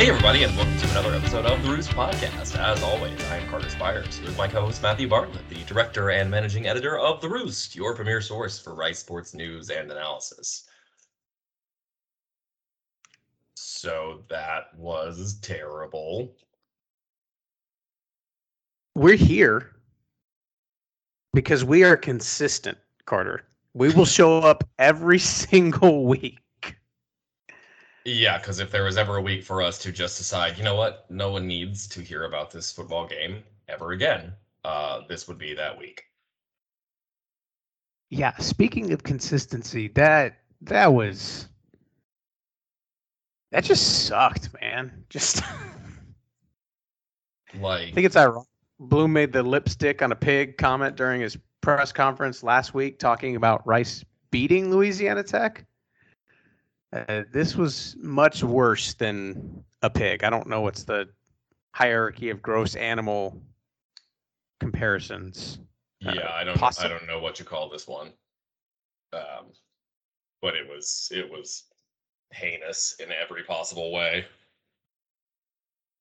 Hey, everybody, and welcome to another episode of the Roost Podcast. As always, I am Carter Spires with my co host Matthew Bartlett, the director and managing editor of The Roost, your premier source for Rice sports news and analysis. So that was terrible. We're here because we are consistent, Carter. We will show up every single week. Yeah, because if there was ever a week for us to just decide, you know what, no one needs to hear about this football game ever again, uh, this would be that week. Yeah, speaking of consistency, that that was that just sucked, man. Just like I think it's ironic. Bloom made the lipstick on a pig comment during his press conference last week, talking about Rice beating Louisiana Tech. Uh, this was much worse than a pig. I don't know what's the hierarchy of gross animal comparisons. Yeah, uh, I don't possi- I don't know what you call this one. Um but it was it was heinous in every possible way.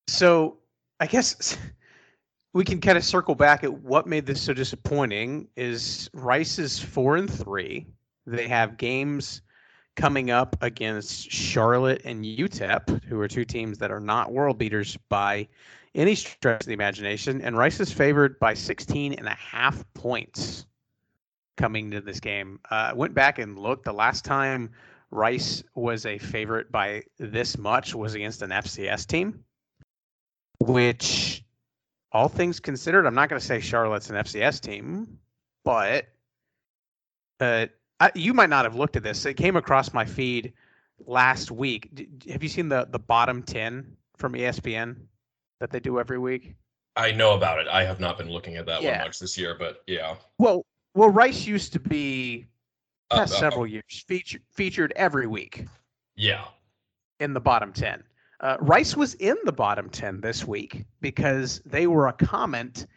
So I guess we can kind of circle back at what made this so disappointing is Rice is four and three. They have games coming up against Charlotte and UTEP, who are two teams that are not world beaters by any stretch of the imagination. And Rice is favored by 16 and a half points coming to this game. Uh, I went back and looked. The last time Rice was a favorite by this much was against an FCS team, which, all things considered, I'm not going to say Charlotte's an FCS team, but uh, I, you might not have looked at this. It came across my feed last week. D- have you seen the the bottom ten from ESPN that they do every week? I know about it. I have not been looking at that Yeah. one much this year, but yeah. Well, well, Rice used to be Uh, past uh, several years featured featured every week yeah. in the bottom ten. Uh, Rice was in the bottom ten this week because they were a comment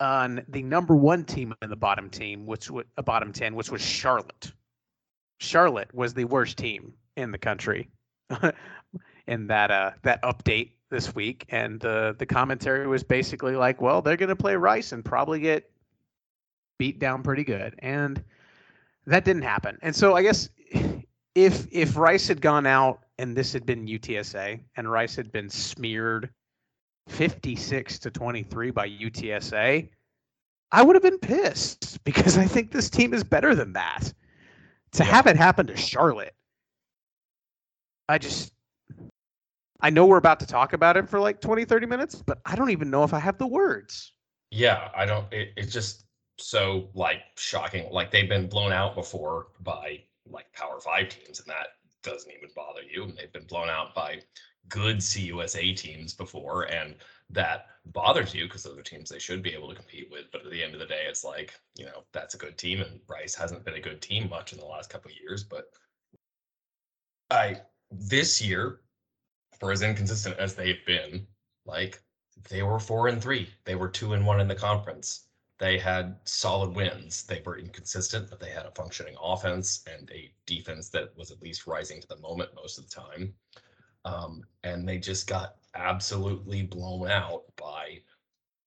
on the number one team in the bottom team, which was a bottom ten, which was Charlotte. Charlotte was the worst team in the country in that uh, that update this week, and the the commentary was basically like, well, they're going to play Rice and probably get beat down pretty good, and that didn't happen. And so I guess if if Rice had gone out and this had been UTSA and Rice had been smeared 56 to 23 by UTSA, I would have been pissed because I think this team is better than that. To Yeah. have it happen to Charlotte, I just I know we're about to talk about it for like 20 30 minutes, but I don't even know if I have the words. Yeah, I don't it, it's just so like shocking. Like they've been blown out before by like power five teams, and that doesn't even bother you. And they've been blown out by good CUSA teams before, and that bothers you because those are teams they should be able to compete with. But at the end of the day, it's like, you know, that's a good team, and Rice hasn't been a good team much in the last couple of years. But I this year, for as inconsistent as they've been, like they were four and three. They were two and one in the conference. They had solid wins. They were inconsistent, but they had a functioning offense and a defense that was at least rising to the moment most of the time. Um, and they just got absolutely blown out by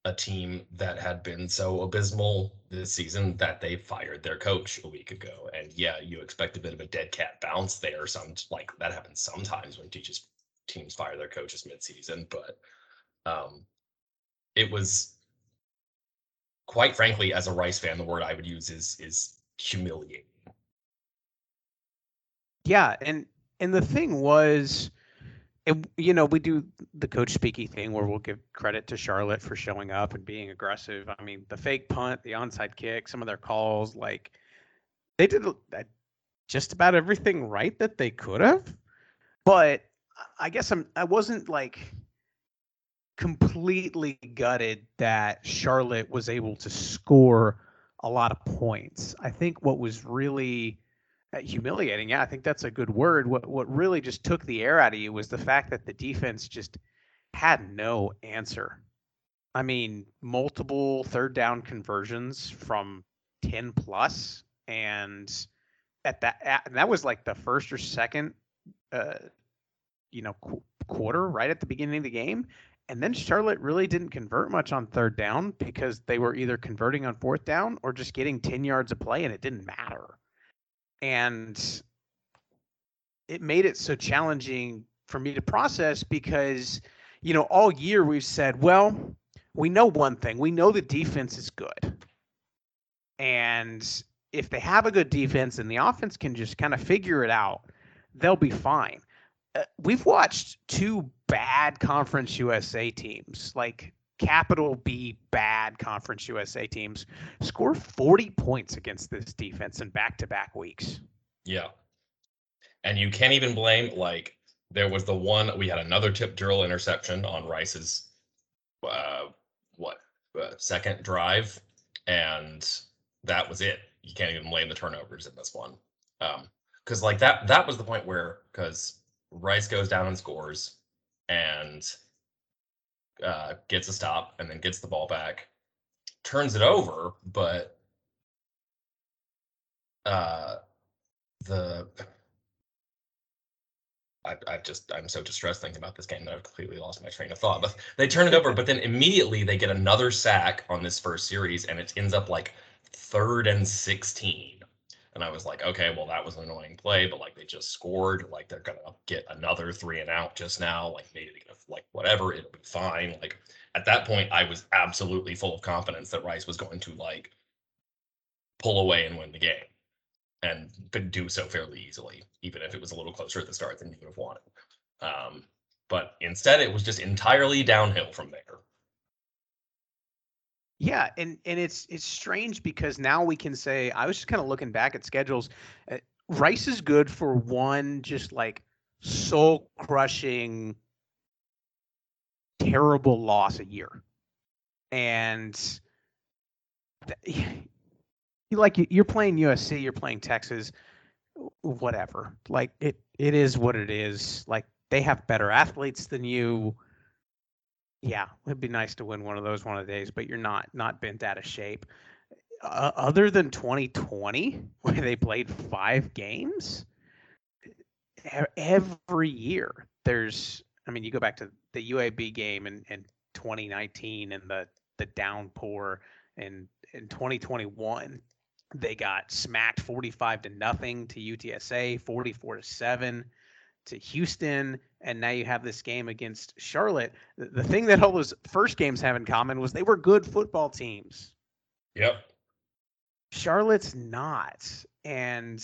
a team that had been so abysmal this season that they fired their coach a week ago. And yeah, you expect a bit of a dead cat bounce there. Some like that happens sometimes when teams fire their coaches midseason, but um, it was quite frankly, as a Rice fan, the word I would use is is humiliating. Yeah, and and the thing was, it, you know, we do the coach speaky thing where we'll give credit to Charlotte for showing up and being aggressive. I mean, the fake punt, the onside kick, some of their calls, like they did uh, just about everything right that they could have. But I guess I'm I wasn't like completely gutted that Charlotte was able to score a lot of points. I think what was really humiliating, yeah, I think that's a good word. What what really just took the air out of you was the fact that the defense just had no answer. I mean, multiple third down conversions from 10 plus and at that at, and that was like the first or second uh, you know qu- quarter right at the beginning of the game. And then Charlotte really didn't convert much on third down because they were either converting on fourth down or just getting 10 yards of play and it didn't matter. And it made it so challenging for me to process because, you know, all year we've said, well, we know one thing we know the defense is good. And if they have a good defense and the offense can just kind of figure it out, they'll be fine. Uh, we've watched two bad Conference USA teams, like capital B bad Conference USA teams, score 40 points against this defense in back to back weeks. Yeah. And you can't even blame, like, there was the one, we had another tip drill interception on Rice's, uh, what, uh, second drive. And that was it. You can't even blame the turnovers in this one. Um, because like that, that was the point where, because Rice goes down and scores and uh, gets a stop and then gets the ball back, turns it over, but uh, the I, I just I'm so distressed thinking about this game that I've completely lost my train of thought. But they turn it over, but then immediately they get another sack on this first series, and it ends up like third and sixteen. And I was like, okay, well, that was an annoying play, but like they just scored. Like they're gonna get another three and out just now. Like maybe gonna like whatever, it'll be fine. Like at that point, I was absolutely full of confidence that Rice was going to like pull away and win the game, and could do so fairly easily, even if it was a little closer at the start than you would have wanted. Um, but instead, it was just entirely downhill from there. Yeah, and and it's it's strange because now we can say I was just kind of looking back at schedules. Uh, Rice is good for one just like soul crushing terrible loss a year. And you like you- you're playing USC, you're playing Texas, whatever. Like it it is what it is. Like they have better athletes than you yeah, it'd be nice to win one of those one of the days, but you're not not bent out of shape. Uh, other than 2020, where they played five games, every year there's. I mean, you go back to the UAB game in, in 2019 and the the downpour, and in 2021 they got smacked 45 to nothing to UTSA, 44 to seven to Houston, and now you have this game against Charlotte. The, thing that all those first games have in common was they were good football teams. Yep. Charlotte's not. And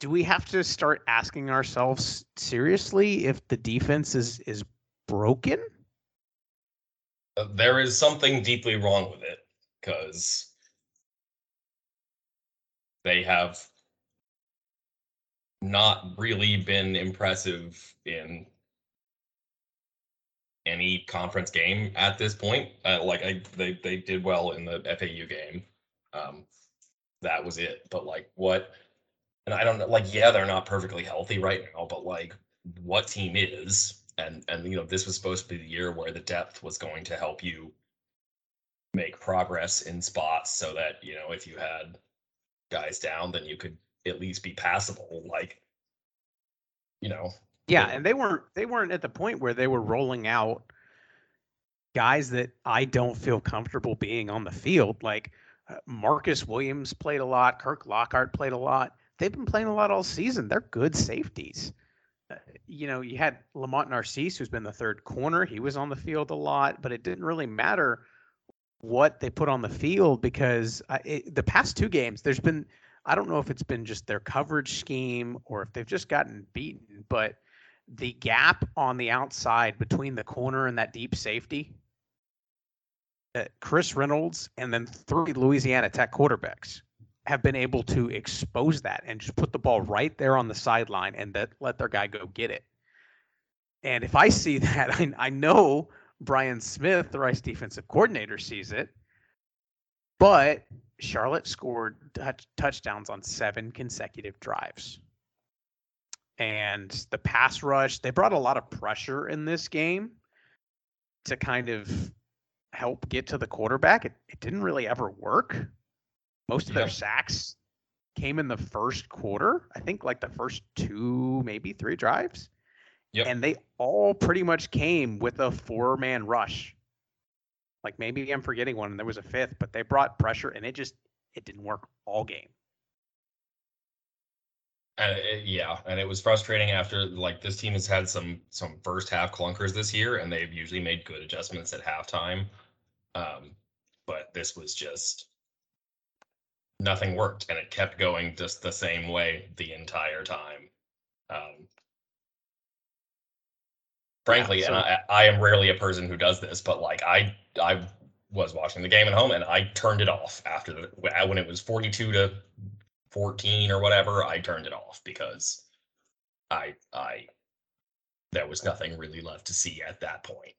do we have to start asking ourselves seriously if the defense is is broken? Uh, There is something deeply wrong with it because they have not really been impressive in any conference game at this point. Uh, like I, they they did well in the FAU game. Um, that was it. But like what? And I don't know. Like yeah, they're not perfectly healthy right now. But like, what team is? And and you know, this was supposed to be the year where the depth was going to help you make progress in spots, so that you know if you had guys down, then you could at least be passable. Like, you know, Yeah, and they weren't they weren't at the point where they were rolling out guys that I don't feel comfortable being on the field. Like uh, Marcus Williams played a lot, Kirk Lockhart played a lot. They've been playing a lot all season. They're good safeties. Uh, you know, you had Lamont Narcisse, who's been the third corner. He was on the field a lot, but it didn't really matter what they put on the field because I, it, the past two games, there's been I don't know if it's been just their coverage scheme or if they've just gotten beaten, but the gap on the outside between the corner and that deep safety, uh, Chris Reynolds and then three Louisiana Tech quarterbacks have been able to expose that and just put the ball right there on the sideline and that let their guy go get it. And if I see that, I, I know Brian Smith, the Rice defensive coordinator, sees it. But Charlotte scored touch, touchdowns on seven consecutive drives. And the pass rush, they brought a lot of pressure in this game to kind of help get to the quarterback. It, it didn't really ever work. Most of their sacks came in the first quarter. I think like the first two, maybe three drives. Yep. And they all pretty much came with a four man rush. Like maybe I'm forgetting one and there was a fifth, but they brought pressure and it just it didn't work all game. And it, yeah, and it was frustrating after like this team has had some some first half clunkers this year, and they've usually made good adjustments at halftime. Um, but this was just nothing worked, and it kept going just the same way the entire time. Um, frankly, so- and I, I am rarely a person who does this, but like I I was watching the game at home and I turned it off after the when it was 42 to 14 or whatever, I turned it off because I I there was nothing really left to see at that point.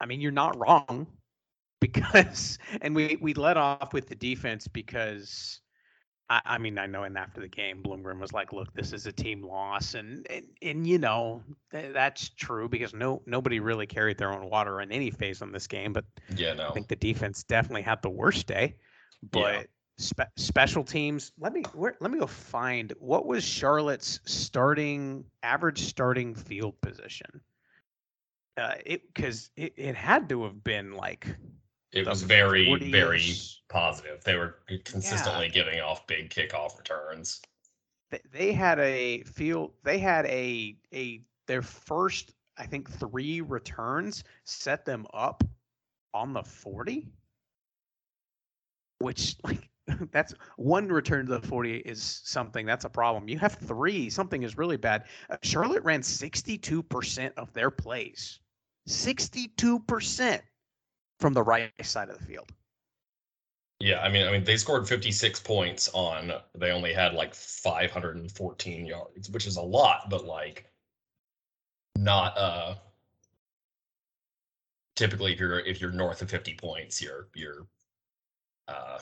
I mean, you're not wrong because, and we we let off with the defense because, I, I mean, I know, and after the game, Bloomgren was like, "Look, this is a team loss," and and, and you know th- that's true because no nobody really carried their own water in any phase on this game, but Yeah, no. I think the defense definitely had the worst day. But Yeah. spe- special teams, let me where, let me go find what was Charlotte's starting average starting field position. Uh, it because it, it had to have been like It was very, very positive. They were consistently giving off big kickoff returns. They, they had a field. They had a a their first I think three returns set them up on the forty, which like that's one return to the 40 is something that's a problem you have three something is really bad uh, charlotte ran 62% of their plays 62% from the right side of the field Yeah, I mean, I mean, they scored 56 points on. They only had like 514 yards, which is a lot, but like not uh typically if you're if you're north of 50 points, you're you're uh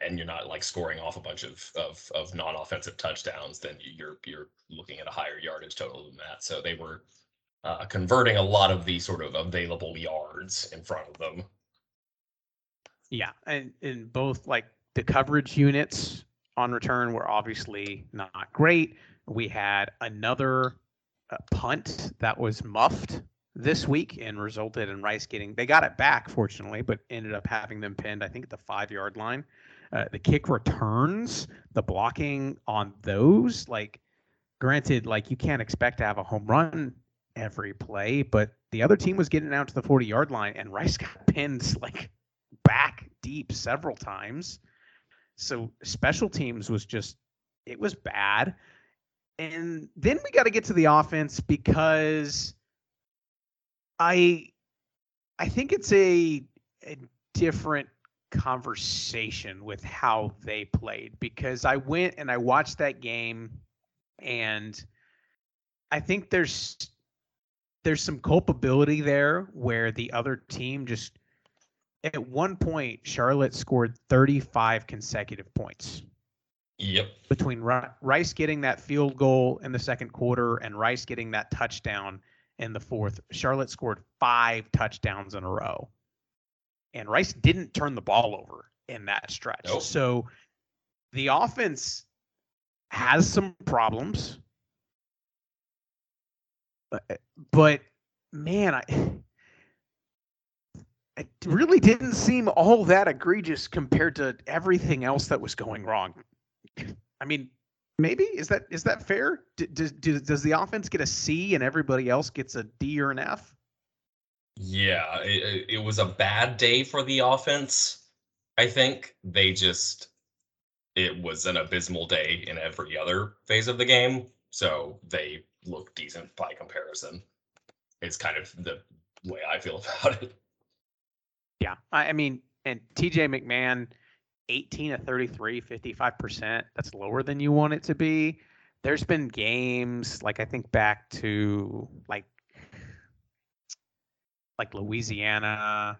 and you're not like scoring off a bunch of of of non-offensive touchdowns, then you're you're looking at a higher yardage total than that. So they were uh, converting a lot of the sort of available yards in front of them. Yeah, and in both like the coverage units on return were obviously not great. We had another uh, punt that was muffed this week and resulted in Rice getting they got it back fortunately, but ended up having them pinned I think at the 5-yard line. Uh, the kick returns, the blocking on those like granted like you can't expect to have a home run every play, but the other team was getting out to the 40-yard line and Rice got pinned like back deep several times. So special teams was just it was bad. And then we got to get to the offense because I I think it's a, a different conversation with how they played because I went and I watched that game and I think there's there's some culpability there where the other team just at one point Charlotte scored 35 consecutive points Yep. between Rice getting that field goal in the second quarter and Rice getting that touchdown in the fourth. Charlotte scored five touchdowns in a row. And Rice didn't turn the ball over in that stretch. Nope. So the offense has some problems. But, but man, I it really didn't seem all that egregious compared to everything else that was going wrong. I mean, maybe is that is that fair? Does does does the offense get a C and everybody else gets a D or an F? Yeah, it- it was a bad day for the offense. I think they just it was an abysmal day in every other phase of the game, so they look decent by comparison. It's kind of the way I feel about it. Yeah, I, I mean, and TJ McMahon, 18 to 33, 55%. That's lower than you want it to be. There's been games like I think back to like like Louisiana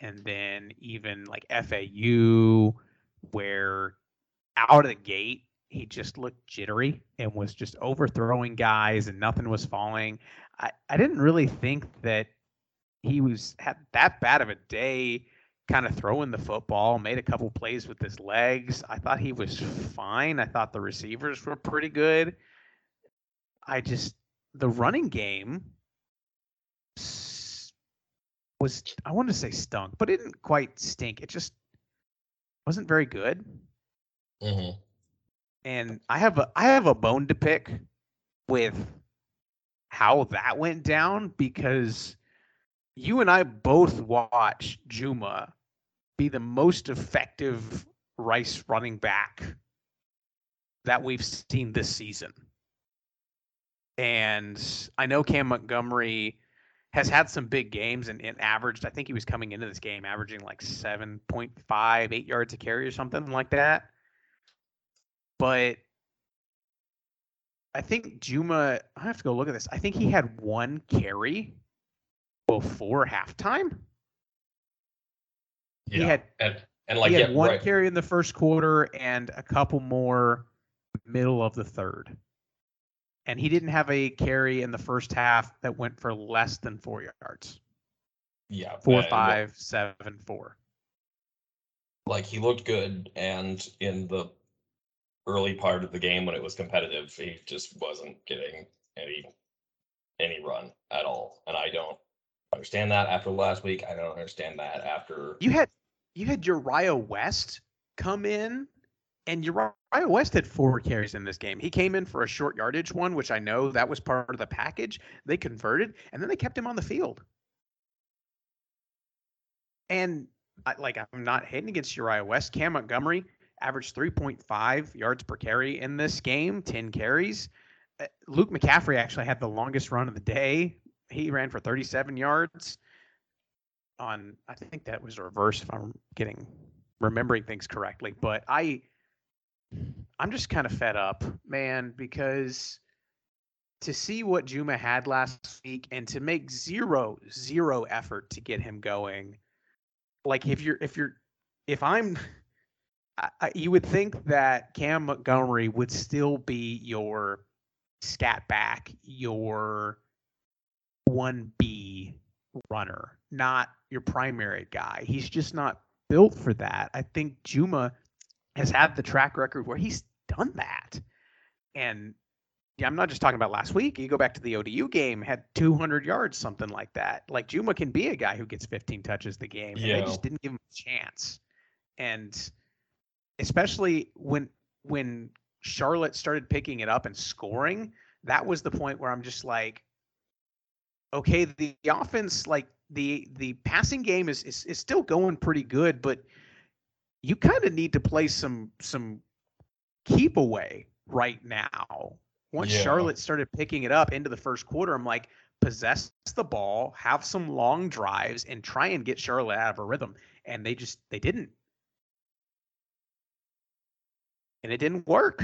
and then even like FAU where out of the gate he just looked jittery and was just overthrowing guys and nothing was falling. I, I didn't really think that he was had that bad of a day kind of throwing the football, made a couple plays with his legs. I thought he was fine. I thought the receivers were pretty good. I just the running game was I want to say stunk, but it didn't quite stink. It just wasn't very good. Mm-hmm. And I have a I have a bone to pick with how that went down because you and I both watched Juma be the most effective Rice running back that we've seen this season. And I know Cam Montgomery has had some big games and, and averaged, I think he was coming into this game averaging like 7.5, 8 yards a carry or something like that. But I think Juma, I have to go look at this. I think he had one carry before halftime. Yeah. He had and and like he had yeah, one right. carry in the first quarter and a couple more middle of the third. And he didn't have a carry in the first half that went for less than four yards. yeah, Four, five, seven, four. Like he looked good, and in the early part of the game when it was competitive, he just wasn't getting any any run at all, and I don't understand that after last week. I don't understand that after You had you had Uriah West come in, and Uriah West had four carries in this game. He came in for a short yardage one, which I know that was part of the package. They converted, and then they kept him on the field. And I, like I'm not hating against Uriah West. Cam Montgomery averaged 3.5 yards per carry in this game, 10 carries. Uh, Luke McCaffrey actually had the longest run of the day. He ran for 37 yards on I think that was reverse if I'm getting remembering things correctly. But I I'm just kind of fed up, man, because to see what Juma had last week and to make zero zero effort to get him going. Like if you're if you're if I'm I, you would think that Cam Montgomery would still be your scat back, your 1B runner, not your primary guy. He's just not built for that. I think Juma has had the track record where he's done that. And yeah, I'm not just talking about last week. You go back to the ODU game, had 200 yards, something like that. Like Juma can be a guy who gets 15 touches the game. And they just didn't give him a chance. And especially when when Charlotte started picking it up and scoring, that was the point where I'm just like, okay, the, the offense, like the the passing game is, is is still going pretty good, but you kind of need to play some some keep away right now. Once Yeah. Charlotte started picking it up into the first quarter, I'm like, possess the ball, have some long drives, and try and get Charlotte out of a rhythm. And they just they didn't. And it didn't work.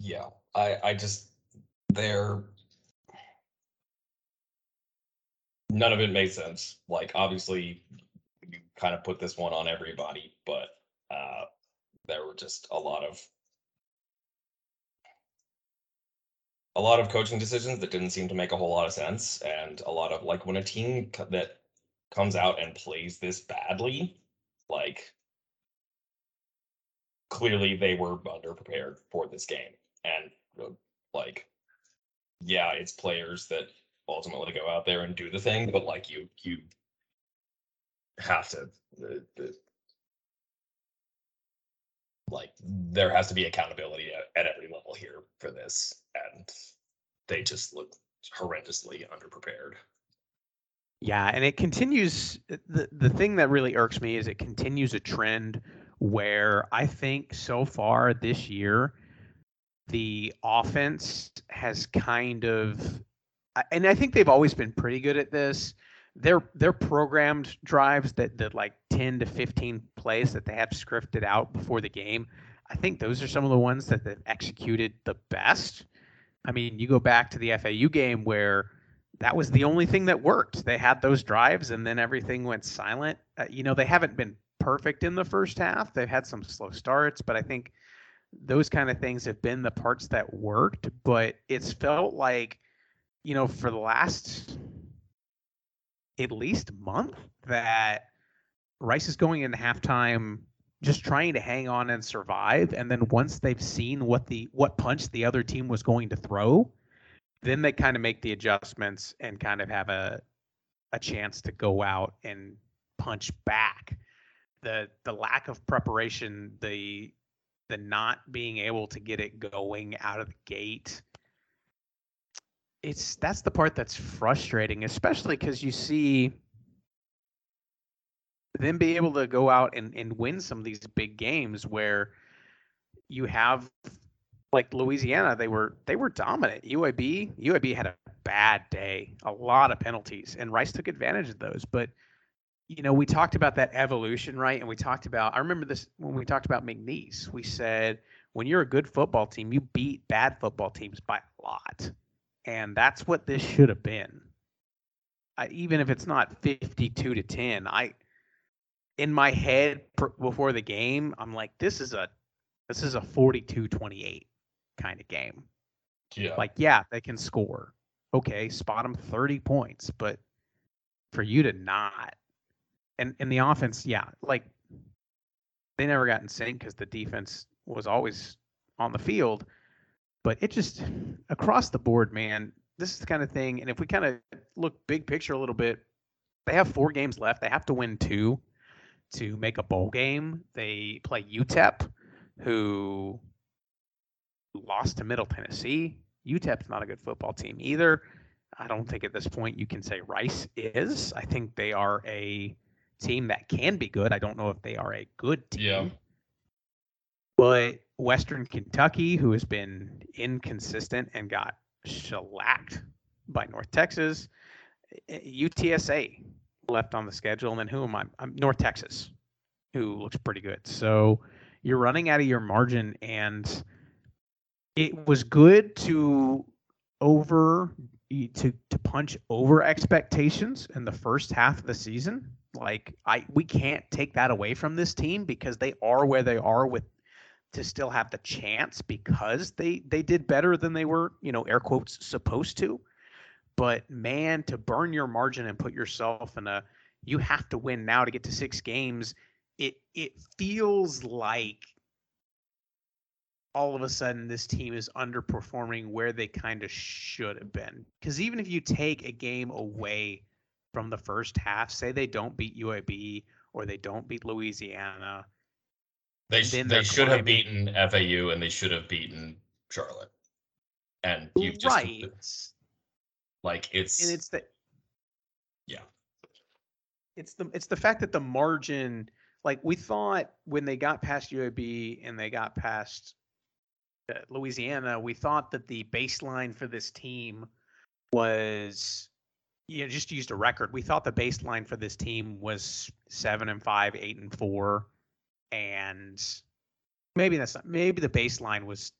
Yeah, I I just they're none of it made sense. Like obviously you kind of put this one on everybody, but uh there were just a lot of a lot of coaching decisions that didn't seem to make a whole lot of sense and a lot of like when a team that comes out and plays this badly like clearly they were underprepared for this game and uh, like yeah it's players that ultimately go out there and do the thing but like you you have to the, the, like there has to be accountability at, at every level here for this and they just look horrendously underprepared Yeah, and it continues. Uh, the The thing that really irks me is it continues a trend where I think so far this year, the offense has kind of, and I think they've always been pretty good at this. They're they're programmed drives that that like ten to fifteen plays that they have scripted out before the game. I think those are some of the ones that they've executed the best. I mean, you go back to the FAU game where that was the only thing that worked. They had those drives and then everything went silent. Uh, you know, they haven't been perfect in the first half. They've had some slow starts, but I think those kind of things have been the parts that worked. But it's felt like, you know, for the last at least month that Rice is going into halftime just trying to hang on and survive and then once they've seen what the what punch the other team was going to throw then they kind of make the adjustments and kind of have a a chance to go out and punch back the the lack of preparation the the not being able to get it going out of the gate it's that's the part that's frustrating especially because you see them be able to go out and, and win some of these big games where you have like Louisiana, they were they were dominant. UAB UAB had a bad day, a lot of penalties, and Rice took advantage of those. But you know, we talked about that evolution, right? And we talked about I remember this when we talked about McNeese. We said when you're a good football team, you beat bad football teams by a lot, and that's what this should have been. I, even if it's not 52 to 10, I in my head pr- before the game, I'm like, this is a this is a 42-28 kind of game. Yeah. Like, yeah, they can score. Okay, spot them 30 points, but for you to not and in the offense, yeah, like they never got in sync because the defense was always on the field. But it just across the board, man, this is the kind of thing. And if we kind of look big picture a little bit, they have four games left. They have to win two to make a bowl game. They play UTEP, who lost to Middle Tennessee. UTEP's not a good football team either. I don't think at this point you can say Rice is. I think they are a team that can be good. I don't know if they are a good team. Yeah. But Western Kentucky, who has been inconsistent and got shellacked by North Texas, eh, eh, UTSA left on the schedule, and then who am I? I'm North Texas, who looks pretty good. So you're running out of your margin, and it was good to over to to punch over expectations in the first half of the season. Like I, we can't take that away from this team because they are where they are with to still have the chance because they they did better than they were, you know, air quotes supposed to. But man, to burn your margin and put yourself in a you have to win now to get to six games, it it feels like all of a sudden this team is underperforming where they kind of should have been. Because even if you take a game away from the first half, say they don't beat UAB or they don't beat Louisiana, They sh- they should have beaten FAU and they should have beaten Charlotte. And you've just right? like it's, and it's the Yeah. it's the it's the fact that the margin like we thought when they got past UAB and they got past uh, Louisiana, we thought that the baseline for this team was you know just used a record. We thought the baseline for this team was seven and five, eight and four, and maybe that's not, maybe the baseline was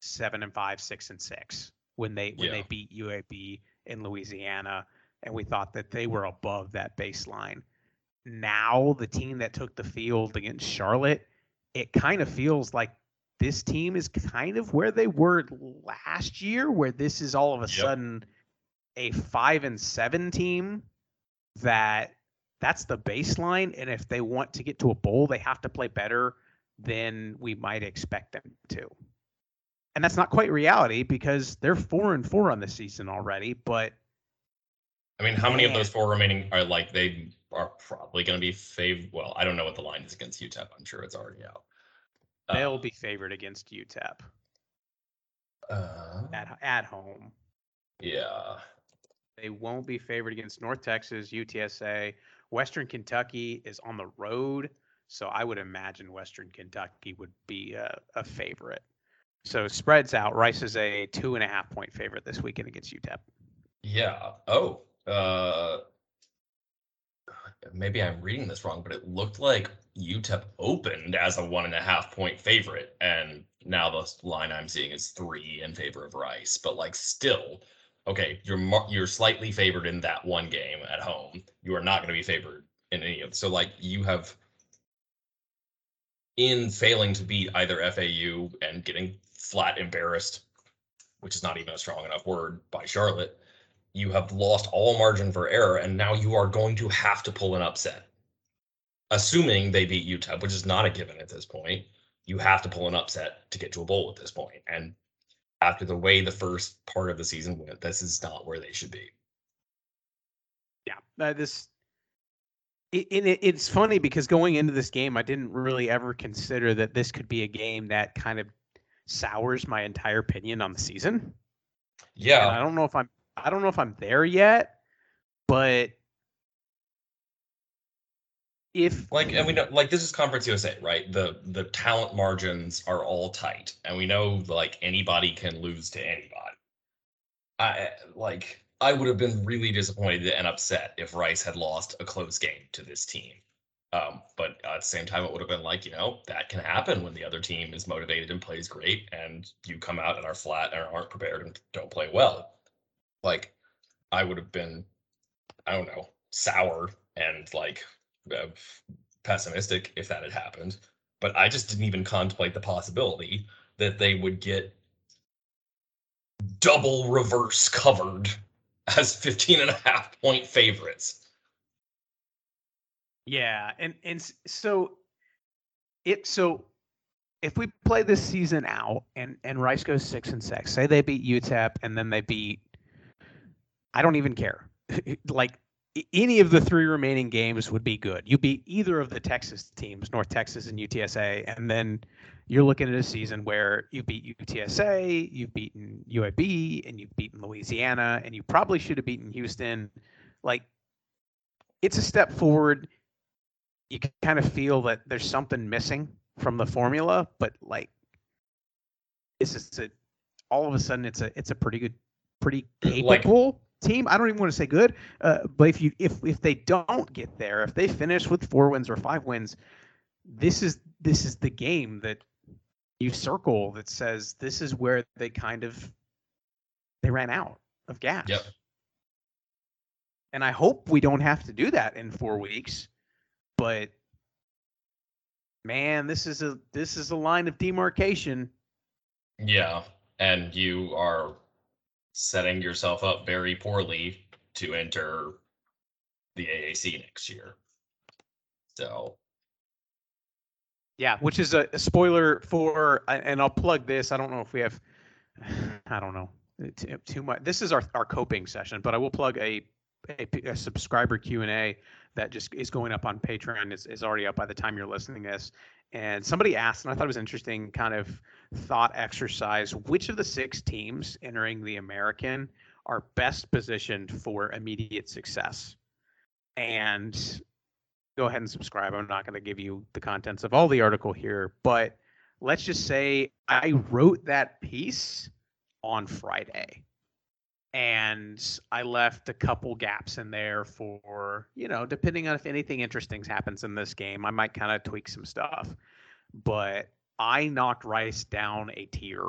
seven and five, six and six when they when they beat UAB in Louisiana, and we thought that they were above that baseline. Now the team that took the field against Charlotte, it kind of feels like this team is kind of where they were last year, where this is all of a Yep. sudden a five and seven team that that's the baseline. And if they want to get to a bowl, they have to play better than we might expect them to. And that's not quite reality because they're four and four on the season already. But I mean, how many of those four remaining are like they are probably going to be favored? Well, I don't know what the line is against UTEP. I'm sure it's already out. they'll Uh, be favored against UTEP uh, at at home. yeah. They won't be favored against North Texas, UTSA. Western Kentucky is on the road, so I would imagine Western Kentucky would be a, a favorite. So spreads out. Rice is a two and a half point favorite this weekend against UTEP. Yeah. Oh, uh, maybe I'm reading this wrong, but it looked like UTEP opened as a one and a half point favorite, and now the line I'm seeing is three in favor of Rice. But like, still, okay, you're you're slightly favored in that one game at home. You are not going to be favored in any of. So like, you have in failing to beat either FAU and getting flat embarrassed, which is not even a strong enough word by Charlotte you have lost all margin for error, and now you are going to have to pull an upset. Assuming they beat UTEP, which is not a given at this point, you have to pull an upset to get to a bowl at this point. And after the way the first part of the season went, this is not where they should be. Yeah, uh, this it, it, it's funny because going into this game, I didn't really ever consider that this could be a game that kind of sours my entire opinion on the season. Yeah, and I don't know if I'm I don't know if I'm there yet, but if like and we know like this is conference usa right? The the talent margins are all tight and we know like anybody can lose to anybody. I like i would have been really disappointed and upset if rice had lost a close game to this team. Um, but at the same time it would have been like you know that can happen when the other team is motivated and plays great and you come out and are flat and aren't prepared and don't play well. Like i would have been i don't know sour and like uh, pessimistic if that had happened, but I just didn't even contemplate the possibility that they would get double reverse covered as 15 and a half point favorites. Yeah, and and so it so if we play this season out and and Rice goes 6 and 6, say they beat UTEP and then they beat I don't even care. like any of the three remaining games would be good. You beat either of the Texas teams, North Texas and UTSA, and then you're looking at a season where you beat UTSA, you've beaten UAB, and you've beaten Louisiana, and you probably should have beaten Houston. Like, it's a step forward. You kind of feel that there's something missing from the formula, but like, this is a all of a sudden it's a it's a pretty good, pretty capable. Like, team. I don't even want to say good, uh, but if you if if they don't get there, if they finish with four wins or five wins, this is this is the game that you circle that says this is where they kind of they ran out of gas. Yep. And I hope we don't have to do that in four weeks, but man, this is a this is a line of demarcation. Yeah, and you are setting yourself up very poorly to enter the AAC next year. So, yeah, which is a, spoiler for, and I'll plug this. I don't know if we have, I don't know, too, too much. This is our our coping session, but I will plug a a, a subscriber Q and A that just is going up on Patreon. is is already up by the time you're listening to this. And somebody asked, and I thought it was interesting, kind of thought exercise which of the six teams entering the American are best positioned for immediate success? And go ahead and subscribe. I'm not going to give you the contents of all the article here, but let's just say I wrote that piece on Friday and I left a couple gaps in there for, you know, depending on if anything interesting happens in this game, I might kind of tweak some stuff. But I knocked Rice down a tier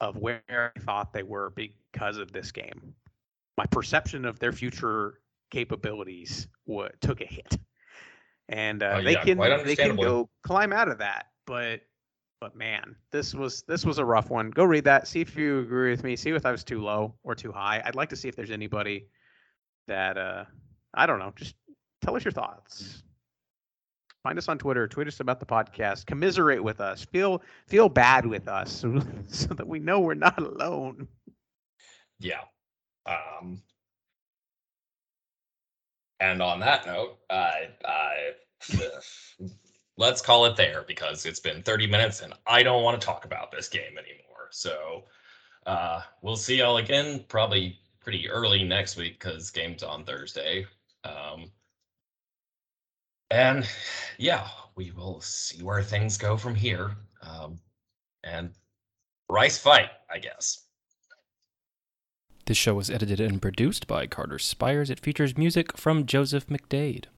of where I thought they were because of this game. My perception of their future capabilities w- took a hit, and uh, uh, they can they can go climb out of that. But but man, this was this was a rough one. Go read that. See if you agree with me. See if I was too low or too high. I'd like to see if there's anybody that uh I don't know. Just tell us your thoughts. Find us on Twitter. Tweet us about the podcast. Commiserate with us. Feel feel bad with us so, so that we know we're not alone. Yeah. Um, and on that note, I, I let's call it there because it's been 30 minutes and I don't want to talk about this game anymore. So uh, we'll see y'all again probably pretty early next week because game's on Thursday. Um, and yeah, we will see where things go from here. Um, and Rice fight, I guess. This show was edited and produced by Carter Spires. It features music from Joseph McDade.